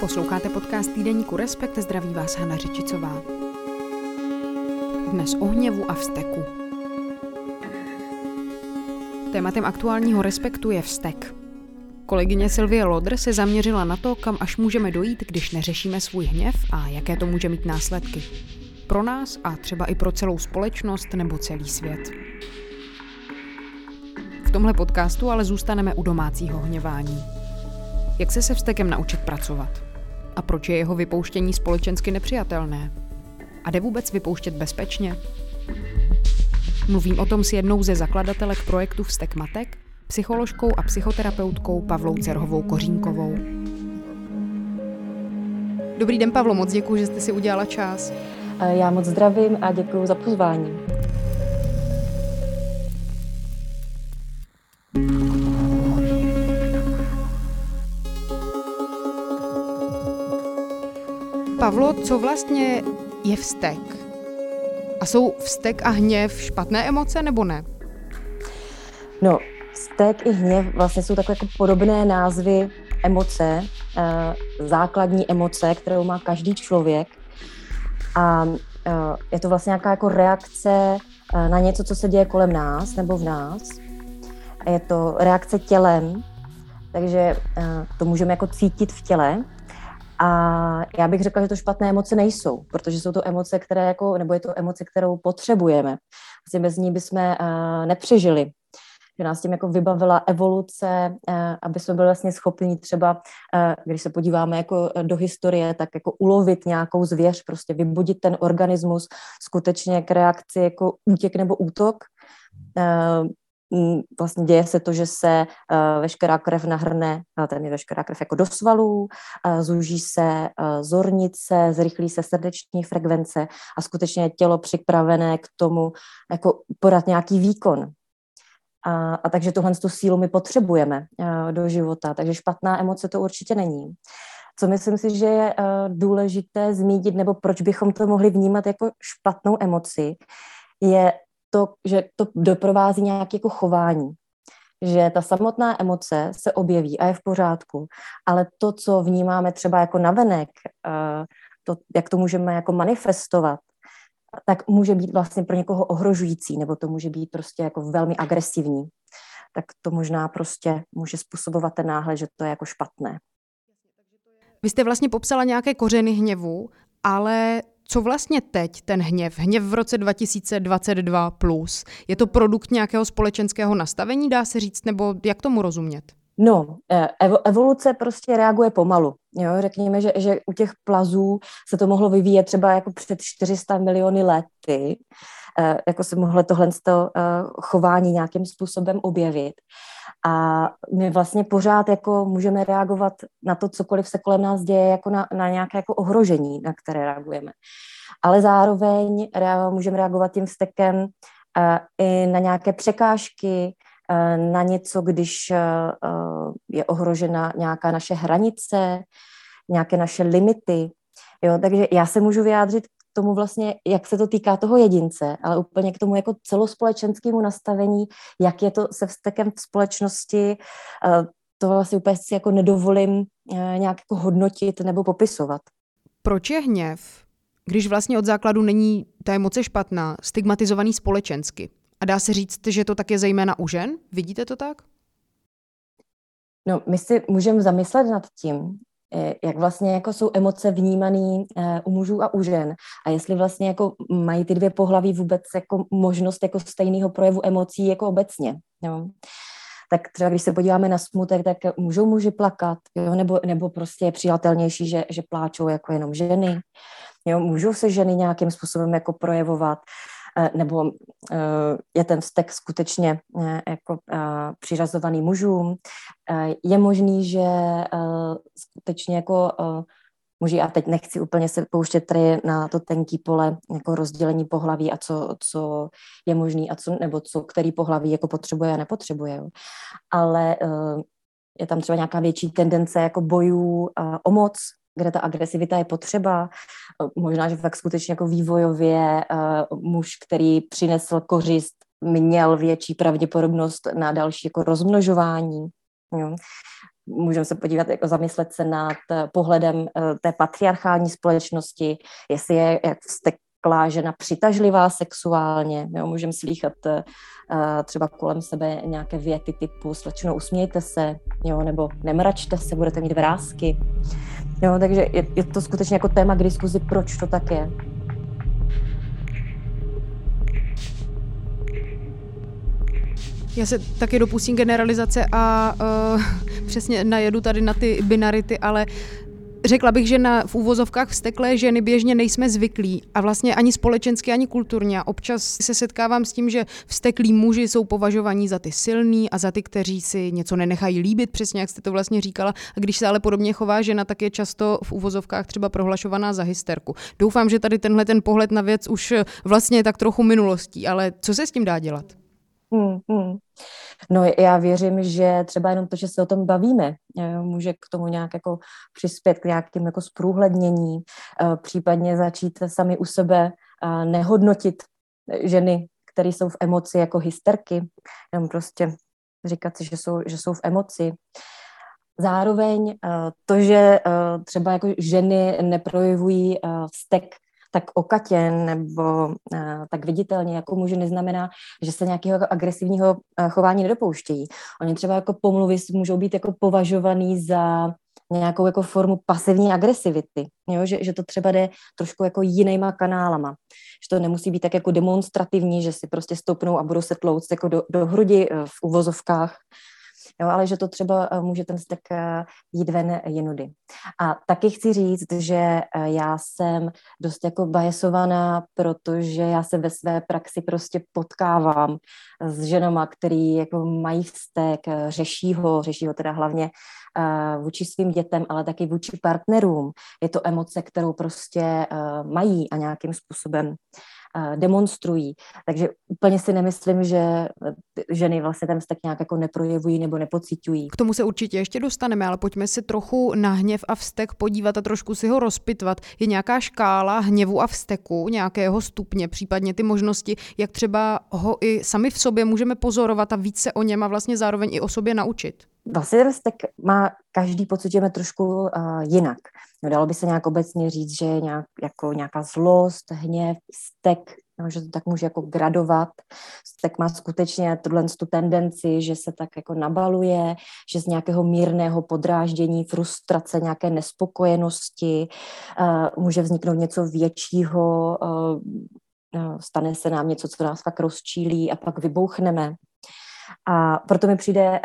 Posloucháte podcast týdeníku Respekt, zdraví vás Hana Řičicová. Dnes o hněvu a vzteku. Tématem aktuálního Respektu je vztek. Kolegyně Sylvie Lodr se zaměřila na to, kam až můžeme dojít, když neřešíme svůj hněv a jaké to může mít následky. Pro nás a třeba i pro celou společnost nebo celý svět. V tomhle podcastu ale zůstaneme u domácího hněvání. Jak se se vztekem naučit pracovat? A proč je jeho vypouštění společensky nepřijatelné? A jde vůbec vypouštět bezpečně? Mluvím o tom s jednou ze zakladatelek projektu Vztek Matek, psycholožkou a psychoterapeutkou Pavlou Cerhovou Kořínkovou. Dobrý den, Pavlo, moc děkuji, že jste si udělala čas. Já moc zdravím a děkuji za pozvání. Pavlo, co vlastně je vztek? A jsou vztek a hněv špatné emoce nebo ne? No, vztek i hněv vlastně jsou takové jako podobné názvy emoce, eh, základní emoce, kterou má každý člověk. A eh, je to vlastně nějaká jako reakce eh, na něco, co se děje kolem nás nebo v nás. Je to reakce tělem, takže to můžeme jako cítit v těle. A já bych řekla, že to špatné emoce nejsou, protože jsou to emoce, které jako, nebo je to emoce, kterou potřebujeme. Vlastně bez ní bychom nepřežili. Že nás tím jako vybavila evoluce, uh, aby jsme byli vlastně schopni třeba, uh, když se podíváme jako do historie, tak jako ulovit nějakou zvěř, prostě vybudit ten organismus skutečně k reakci jako útěk nebo útok. Vlastně děje se to, že se veškerá krev nahrne, téměř veškerá krev jako do svalů, zúží se zornice, zrychlí se srdeční frekvence a skutečně je tělo připravené k tomu jako podat nějaký výkon. A, a takže tuhle tu sílu my potřebujeme uh, do života, takže špatná emoce to určitě není. Co myslím si, že je uh, důležité zmínit, nebo proč bychom to mohli vnímat jako špatnou emoci, je to, že to doprovází nějaké jako chování. Že ta samotná emoce se objeví a je v pořádku, ale to, co vnímáme třeba jako navenek, eh, to, jak to můžeme jako manifestovat, tak může být vlastně pro někoho ohrožující, nebo to může být prostě jako velmi agresivní. Tak to možná prostě může způsobovat ten náhled, že to je jako špatné. Vy jste vlastně popsala nějaké kořeny hněvu, ale co vlastně teď ten hněv, hněv v roce 2022 plus, je to produkt nějakého společenského nastavení, dá se říct, nebo jak tomu rozumět? No, e, evoluce prostě reaguje pomalu. Jo? Řekněme, že, že u těch plazů se to mohlo vyvíjet třeba jako před 400 miliony lety, e, jako se mohlo tohle e, chování nějakým způsobem objevit. A my vlastně pořád jako můžeme reagovat na to, cokoliv se kolem nás děje, jako na, na nějaké jako ohrožení, na které reagujeme. Ale zároveň rea- můžeme reagovat tím vztekem i na nějaké překážky, na něco, když uh, je ohrožena nějaká naše hranice, nějaké naše limity. Jo, takže já se můžu vyjádřit tomu vlastně, jak se to týká toho jedince, ale úplně k tomu jako celospolečenskému nastavení, jak je to se vztekem v společnosti, eh, to vlastně úplně si jako nedovolím eh, nějak jako hodnotit nebo popisovat. Proč je hněv, když vlastně od základu není ta emoce špatná, stigmatizovaný společensky? A dá se říct, že to tak je zejména u žen? Vidíte to tak? No, my si můžeme zamyslet nad tím, Eh, jak vlastně jako jsou emoce vnímané eh, u mužů a u žen a jestli vlastně jako mají ty dvě pohlaví vůbec jako možnost jako stejného projevu emocí jako obecně. Jo. Tak třeba když se podíváme na smutek, tak můžou muži plakat, jo, nebo, nebo prostě je přijatelnější, že, že pláčou jako jenom ženy. Jo, můžou se ženy nějakým způsobem jako projevovat. Eh, nebo eh, je ten vztek skutečně eh, jako přiřazovaný mužům. Je možný, že skutečně jako muži, a teď nechci úplně se pouštět tady na to tenký pole jako rozdělení pohlaví a co, co je možný a co, nebo co který pohlaví jako potřebuje a nepotřebuje. Ale je tam třeba nějaká větší tendence jako bojů o moc kde ta agresivita je potřeba. Možná, že fakt skutečně jako vývojově muž, který přinesl kořist, měl větší pravděpodobnost na další jako rozmnožování. Jo. Můžeme se podívat, jako zamyslet se nad pohledem té patriarchální společnosti, jestli je jak vztek vzteklá žena přitažlivá sexuálně. Jo, můžeme slýchat uh, třeba kolem sebe nějaké věty typu slečno usmějte se, jo, nebo nemračte se, budete mít vrázky. Jo, takže je, je to skutečně jako téma k diskuzi, proč to tak je. Já se taky dopustím generalizace a uh, přesně najedu tady na ty binarity, ale Řekla bych, že na, v úvozovkách vsteklé ženy běžně nejsme zvyklí a vlastně ani společensky, ani kulturně. Občas se setkávám s tím, že vsteklí muži jsou považovaní za ty silný a za ty, kteří si něco nenechají líbit, přesně jak jste to vlastně říkala. A když se ale podobně chová žena, tak je často v úvozovkách třeba prohlašovaná za hysterku. Doufám, že tady tenhle ten pohled na věc už vlastně je tak trochu minulostí, ale co se s tím dá dělat? Hmm, hmm. No já věřím, že třeba jenom to, že se o tom bavíme, eh, může k tomu nějak jako přispět k nějakým jako zprůhlednění, eh, případně začít sami u sebe eh, nehodnotit ženy, které jsou v emoci jako hysterky, jenom prostě říkat si, že jsou, že jsou v emoci. Zároveň to, že třeba jako ženy neprojevují vztek tak okatěn nebo uh, tak viditelně jako muži neznamená, že se nějakého jako agresivního uh, chování nedopouštějí. Oni třeba jako pomluvy můžou být jako považovaný za nějakou jako formu pasivní agresivity, jo? Že, že to třeba jde trošku jako jinýma kanálama, že to nemusí být tak jako demonstrativní, že si prostě stoupnou a budou se tlouct jako do, do hrudi eh, v uvozovkách, jo, ale že to třeba eh, může ten vztek eh, jít ven jinudy. A taky chci říct, že eh, já jsem dost jako bajesovaná, protože já se ve své praxi prostě potkávám s ženama, který jako mají vztek, řeší ho, řeší ho teda hlavně vůči svým dětem, ale taky vůči partnerům. Je to emoce, kterou prostě mají a nějakým způsobem demonstrují. Takže úplně si nemyslím, že ženy vlastně ten vztek nějak jako neprojevují nebo nepocitují. K tomu se určitě ještě dostaneme, ale pojďme se trochu na hněv a vztek podívat a trošku si ho rozpitvat. Je nějaká škála hněvu a vzteku, nějakého stupně, případně ty možnosti, jak třeba ho i sami v sobě můžeme pozorovat a více o něm a vlastně zároveň i o sobě naučit? Vlastně ten vztek má každý pocitujeme trošku uh, jinak. No, dalo by se nějak obecně říct, že nějak, jako nějaká zlost, hněv, stek, no, že to tak může jako gradovat. Stek má skutečně tuhle tu tendenci, že se tak jako nabaluje, že z nějakého mírného podráždění, frustrace, nějaké nespokojenosti uh, může vzniknout něco většího, uh, stane se nám něco, co nás fakt rozčílí a pak vybouchneme. A proto mi přijde uh,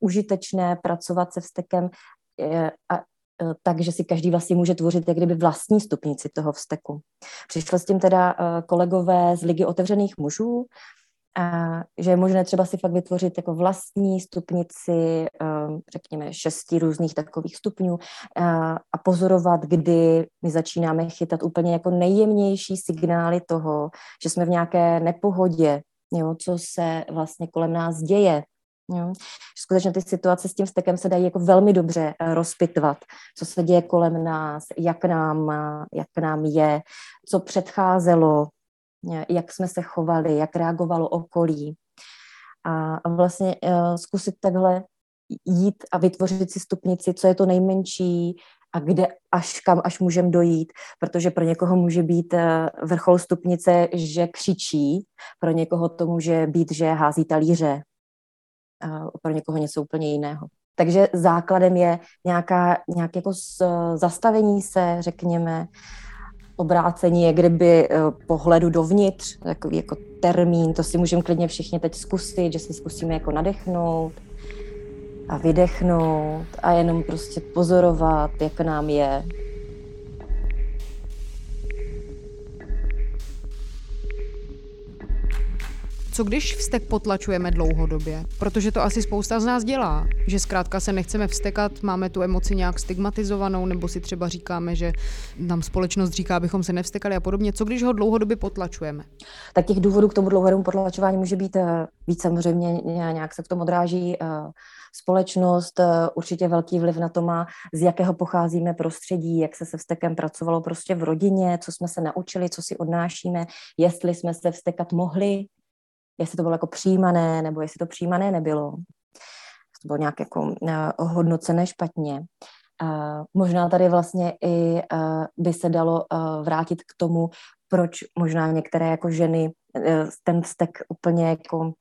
užitečné pracovat se vztekem uh, a tak, že si každý vlastně může tvořit jak kdyby vlastní stupnici toho vzteku. Přišlo s tím teda eh, kolegové z Ligy otevřených mužů, a že je možné třeba si fakt vytvořit jako vlastní stupnici, eh, řekněme, šesti různých takových stupňů a pozorovat, kdy my začínáme chytat úplně jako nejjemnější signály toho, že jsme v nějaké nepohodě, jo, co se vlastně kolem nás děje, Jo. Skutečně ty situace s tím stekem se dají jako velmi dobře eh, rozpitvat, co se děje kolem nás, jak nám, eh, jak nám je, co předcházelo, jak jsme se chovali, jak reagovalo okolí. A vlastně zkusit takhle jít a vytvořit si stupnici, co je to nejmenší a kde až kam až můžeme dojít, protože pro někoho může být vrchol stupnice, že křičí, pro někoho to může být, že hází talíře, pro někoho něco úplně jiného. Takže základem je nějaká, nějak jako zastavení se, řekněme, obrácení je kdyby eh, pohledu dovnitř, takový jako termín, to si můžeme klidně všichni teď zkusit, že si zkusíme jako nadechnout a vydechnout a jenom prostě pozorovat, jak nám je, Co když vztek potlačujeme dlouhodobě? Protože to asi spousta z nás dělá. Že zkrátka se nechceme vstekat, máme tu emoci nějak stigmatizovanou, nebo si třeba říkáme, že nám společnost říká, abychom se nevstekali a podobně. Co když ho dlouhodobě potlačujeme? Tak těch důvodů k tomu dlouhodobému potlačování může být eh, víc samozřejmě, nějak se v tom odráží eh, společnost určitě velký vliv na to má, z jakého pocházíme prostředí, jak se se vztekem pracovalo prostě v rodině, co jsme se naučili, co si odnášíme, jestli jsme se vztekat mohli, jestli to bylo jako přijímané, nebo jestli to přijímané nebylo. To bylo nějak jako uh, hodnocené špatně. Uh, možná tady vlastně i uh, by se dalo uh, vrátit k tomu, proč možná některé jako ženy ten vztek úplně jako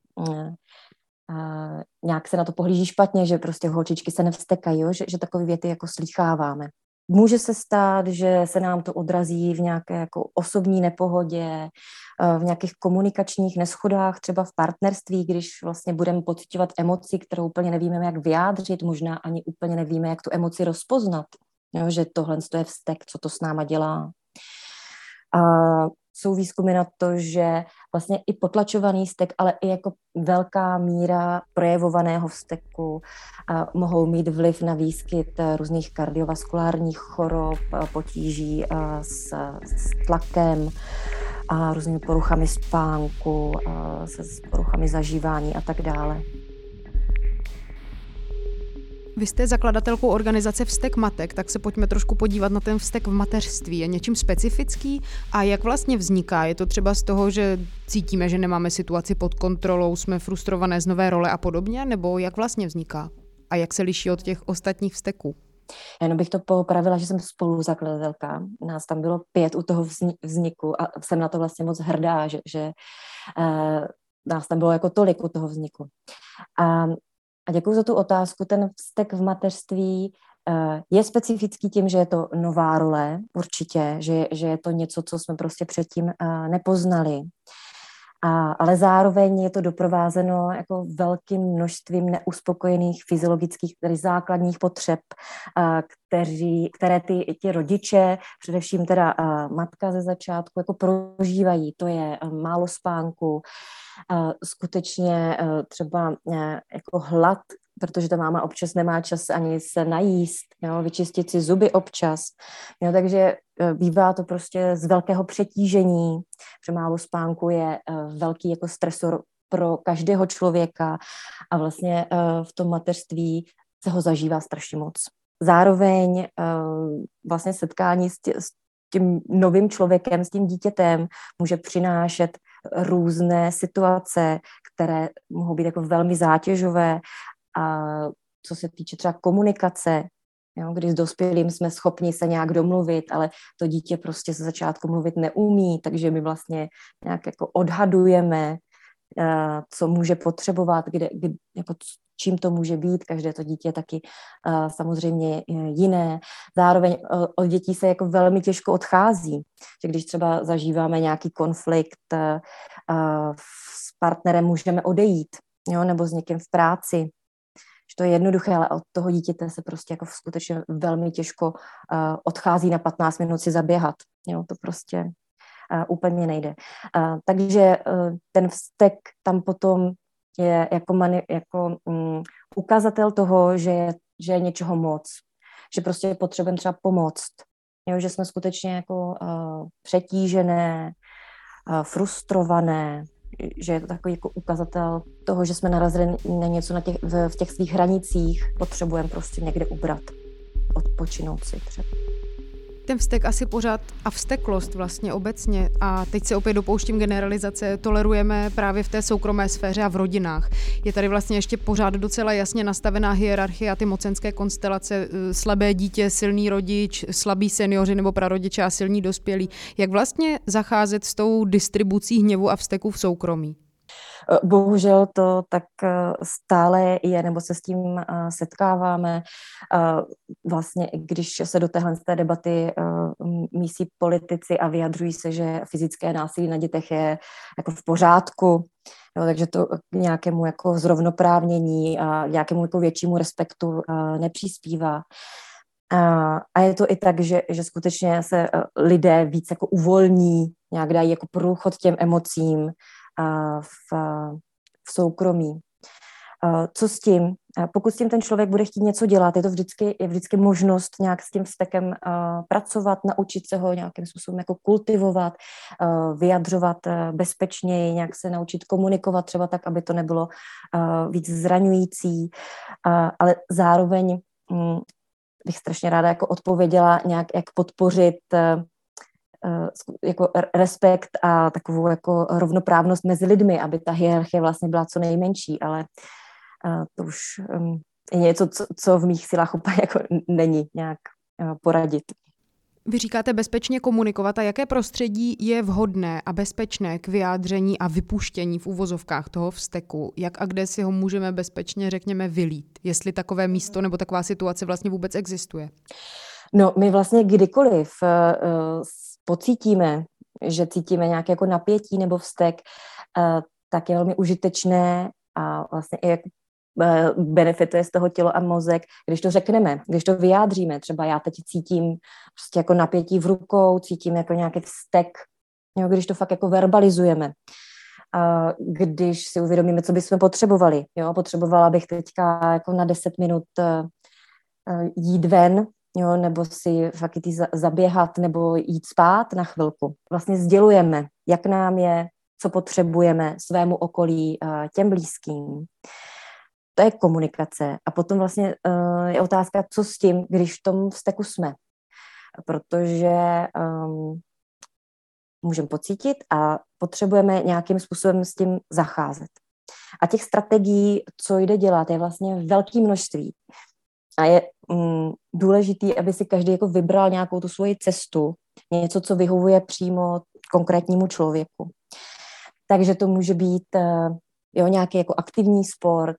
Uh, nějak se na to pohlíží špatně, že prostě holčičky se nevstekají, jo? Že, že takové věty jako slycháváme. Může se stát, že se nám to odrazí v nějaké jako osobní nepohodě, eh, v nějakých komunikačních neschodách, třeba v partnerství, když vlastně budeme pocitovat emoci, kterou úplně nevíme, jak vyjádřit, možná ani úplně nevíme, jak tu emoci rozpoznat, jo, že tohle je vztek, co to s náma dělá. A jsou výzkumy na to, že vlastně i potlačovaný stek, ale i jako velká míra projevovaného vzteku a mohou mít vliv na výskyt různých kardiovaskulárních chorob, potíží s, s tlakem a různými poruchami spánku, se s poruchami zažívání a tak dále. Vy jste zakladatelkou organizace Vztek matek, tak se pojďme trošku podívat na ten vztek v mateřství. Je něčím specifický a jak vlastně vzniká? Je to třeba z toho, že cítíme, že nemáme situaci pod kontrolou, jsme frustrované z nové role a podobně, nebo jak vlastně vzniká? A jak se liší od těch ostatních vzteků? Jenom bych to popravila, že jsem spoluzakladatelka. Nás tam bylo pět u toho vzniku a jsem na to vlastně moc hrdá, že, že uh, nás tam bylo jako tolik u toho vzniku. A a děkuji za tu otázku. Ten vztek v mateřství eh, je specifický tím, že je to nová role, určitě, že, že je to něco, co jsme prostě předtím eh, nepoznali. A, ale zároveň je to doprovázeno jako velkým množstvím neuspokojených fyziologických, tedy základních potřeb, a, kteří, které ty, ty rodiče, především teda a, matka ze začátku, jako prožívají. To je málo spánku, skutečně a, třeba a, jako hlad, protože ta máma občas nemá čas ani se najíst, jo, vyčistit si zuby občas. Jo, takže e, bývá to prostě z velkého přetížení, že málo spánku je e, velký jako stresor pro každého člověka a vlastně e, v tom mateřství se ho zažívá strašně moc. Zároveň vlastně setkání s tím novým člověkem, s tím dítětem může přinášet různé situace, které mohou být jako velmi zátěžové. A co se týče třeba komunikace, jo, kdy s dospělým jsme schopni se nějak domluvit, ale to dítě prostě ze začátku mluvit neumí, takže my vlastně nějak jako odhadujeme, uh, co může potřebovat, kde, kde, jako čím to může být, každé to dítě taky uh, samozřejmě jiné. Zároveň uh, od dětí se jako velmi těžko odchází, že když třeba zažíváme nějaký konflikt s partnerem, můžeme odejít, jo, nebo s někým v práci, že to je jednoduché, ale od toho dítěte se prostě jako skutečně velmi těžko odchází na 15 minut si zaběhat. Jo, to prostě úplně nejde. Takže ten vztek tam potom je jako, mani, jako um, ukazatel toho, že je, že je něčeho moc. Že prostě potřebujeme třeba pomoct. Jo, že jsme skutečně jako uh, přetížené, uh, frustrované, že je to takový jako ukazatel toho, že jsme narazili na něco na těch, v, v těch svých hranicích, potřebujeme prostě někde ubrat, odpočinout si třeba ten vztek asi pořád a vzteklost vlastně obecně a teď se opět dopouštím generalizace, tolerujeme právě v té soukromé sféře a v rodinách. Je tady vlastně ještě pořád docela jasně nastavená hierarchie a ty mocenské konstelace, eh, slabé dítě, silný rodič, slabí seniori nebo prarodiče a silní dospělí. Jak vlastně zacházet s tou distribucí hněvu a vzteku v soukromí? Eh, bohužel to tak eh, stále je, nebo se s tím eh, setkáváme. Vlastně, když se do téhle té debaty mísí politici a vyjadřují se, že fyzické násilí na dětech je jako v pořádku, Jo, takže to k nějakému jako zrovnoprávnění a nějakému jako většímu respektu nepřispívá. A je to i tak, že, že skutečně se lidé víc jako uvolní, nějak dají jako průchod těm emocím, v, v soukromí. Co s tím? Pokud s tím ten člověk bude chtít něco dělat, je to vždycky, je vždycky možnost nějak s tím vztekem pracovat, naučit se ho nějakým způsobem jako kultivovat, vyjadřovat bezpečněji, nějak se naučit komunikovat třeba tak, aby to nebylo víc zraňující, ale zároveň mm, bych strašně ráda jako odpověděla nějak, jak podpořit jako respekt a takovou jako rovnoprávnost mezi lidmi, aby ta hierarchie vlastně byla co nejmenší, ale to už je něco, co, co v mých silách úplně jako není nějak uh, poradit. Vy říkáte bezpečně komunikovat a jaké prostředí je vhodné a bezpečné k vyjádření a vypuštění v úvozovkách toho vzteku? Jak a kde si ho můžeme bezpečně, řekněme, vylít? Jestli takové místo nebo taková situace vlastně vůbec existuje? No, my vlastně kdykoliv uh, pocítíme, že cítíme nějaké jako napětí nebo vztek, uh, tak je velmi užitečné a vlastně i jako Eh, benefituje z toho tělo a mozek, když to řekneme, když to vyjádříme, třeba já teď cítím prostě jako napětí v rukou, cítím jako nějaký vztek, jo, když to fakt jako verbalizujeme, a když si uvědomíme, co bychom potřebovali. Jo, potřebovala bych teďka jako na 10 minut uh, jít ven, jo, nebo si fakt jít zaběhat, nebo jít spát na chvilku. Vlastně sdělujeme, jak nám je, co potřebujeme svému okolí, uh, těm blízkým to je komunikace. A potom vlastně uh, je otázka, co s tím, když v tom vzteku jsme. Protože um, můžeme pocítit a potřebujeme nějakým způsobem s tím zacházet. A těch strategií, co jde dělat, je vlastně velké množství. A je um, důležitý, aby si každý jako vybral nějakou tu svoji cestu, něco, co vyhovuje přímo konkrétnímu člověku. Takže to může být uh, jo, nějaký jako aktivní sport,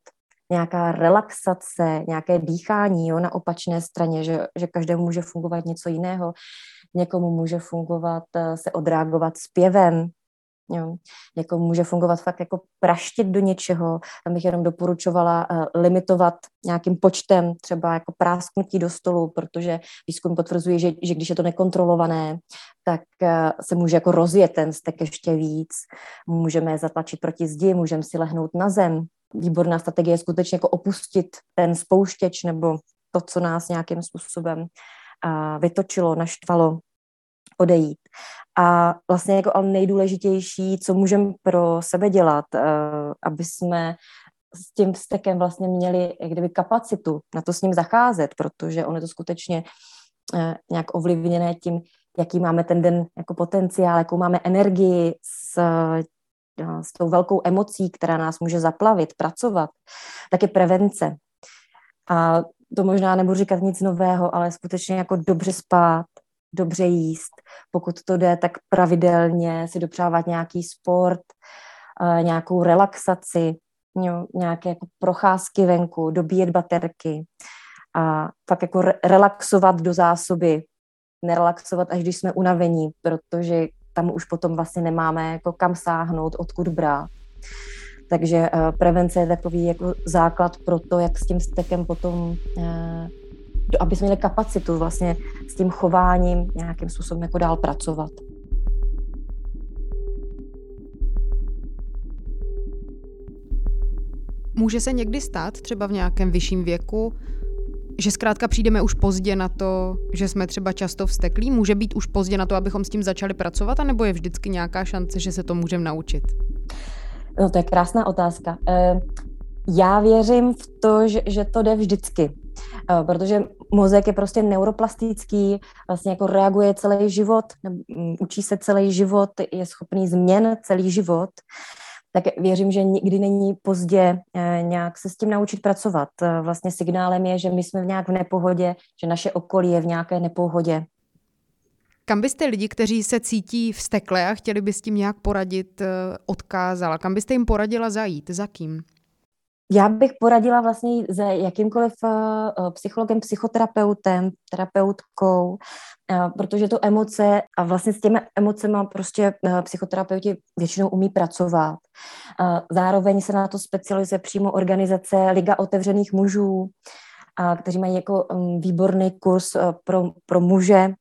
nějaká relaxace, nějaké dýchání jo, na opačné straně, že, že každému může fungovat něco jiného. Někomu může fungovat eh, se odreagovat zpěvem, Jo. Někomu může fungovat fakt jako praštit do něčeho. Tam bych jenom doporučovala uh, limitovat nějakým počtem, třeba jako prásknutí do stolu, protože výzkum potvrzuje, že, že když je to nekontrolované, tak uh, se může jako rozjet ten stek ještě víc. Můžeme zatlačit proti zdi, můžeme si lehnout na zem, výborná strategie je skutečně jako opustit ten spouštěč nebo to, co nás nějakým způsobem vytočilo, naštvalo, odejít. A vlastně jako ale nejdůležitější, co můžeme pro sebe dělat, aby jsme s tím vztekem vlastně měli kdyby kapacitu na to s ním zacházet, protože on je to skutečně nějak ovlivněné tím, jaký máme ten den jako potenciál, jakou máme energii s s tou velkou emocí, která nás může zaplavit, pracovat, tak je prevence. A to možná nebudu říkat nic nového, ale skutečně jako dobře spát, dobře jíst, pokud to jde, tak pravidelně si dopřávat nějaký sport, nějakou relaxaci, nějaké jako procházky venku, dobíjet baterky a pak jako relaxovat do zásoby, nerelaxovat, až když jsme unavení, protože tam už potom vlastně nemáme jako kam sáhnout, odkud brát. Takže uh, prevence je takový jako základ pro to, jak s tím stekem potom, uh, aby jsme měli kapacitu vlastně s tím chováním nějakým způsobem jako dál pracovat. Může se někdy stát, třeba v nějakém vyšším věku, že zkrátka přijdeme už pozdě na to, že jsme třeba často vsteklí? Může být už pozdě na to, abychom s tím začali pracovat, anebo je vždycky nějaká šance, že se to můžeme naučit? No to je krásná otázka. Eh, já věřím v to, že, že to jde vždycky, eh, protože mozek je prostě neuroplastický, vlastně jako reaguje celý život, mm, učí se celý život, je schopný změn celý život tak věřím, že nikdy není pozdě eh, nějak se s tím naučit pracovat. Eh, vlastně signálem je, že my jsme v nějak v nepohodě, že naše okolí je v nějaké nepohodě. Kam byste lidi, kteří se cítí vstekle a chtěli by s tím nějak poradit, eh, odkázala? Kam byste jim poradila zajít? Za kým? Já bych poradila vlastně za jakýmkoliv psychologem, psychoterapeutem, terapeutkou, protože to emoce a vlastně s těmi emocemi prostě psychoterapeuti většinou umí pracovat. Zároveň se na to specializuje přímo organizace Liga otevřených mužů, kteří mají jako um, výborný kurz pro, pro muže,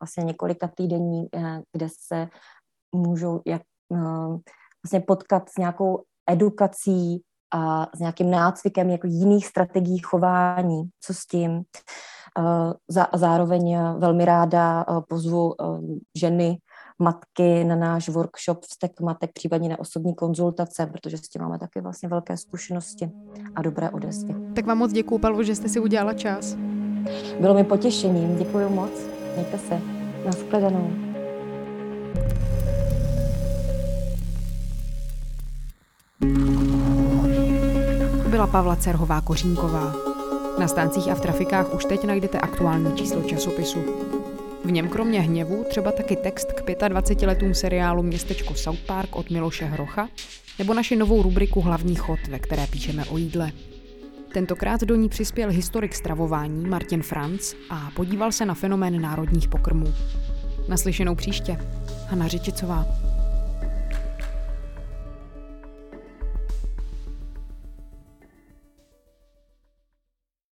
vlastně několika týdení, kde se můžou jak, vlastně potkat s nějakou edukací a s nějakým nácvikem jako jiných strategií chování, co s tím. A zároveň velmi ráda pozvu ženy, matky na náš workshop vztek matek, případně na osobní konzultace, protože s tím máme taky vlastně velké zkušenosti a dobré odezvy. Tak vám moc děkuju, Palvo, že jste si udělala čas. Bylo mi potěšením, děkuji moc. Mějte se. Naschledanou. Byla Pavla Cerhová Kořínková. Na stáncích a v trafikách už teď najdete aktuální číslo časopisu. V něm kromě hněvu třeba taky text k 25 letům seriálu Městečko South Park od Miloše Hrocha nebo naši novou rubriku Hlavní chod, ve které píšeme o jídle. Tentokrát do ní přispěl historik stravování Martin Franz a podíval se na fenomén národních pokrmů. Naslyšenou příště. Hanna Řičicová.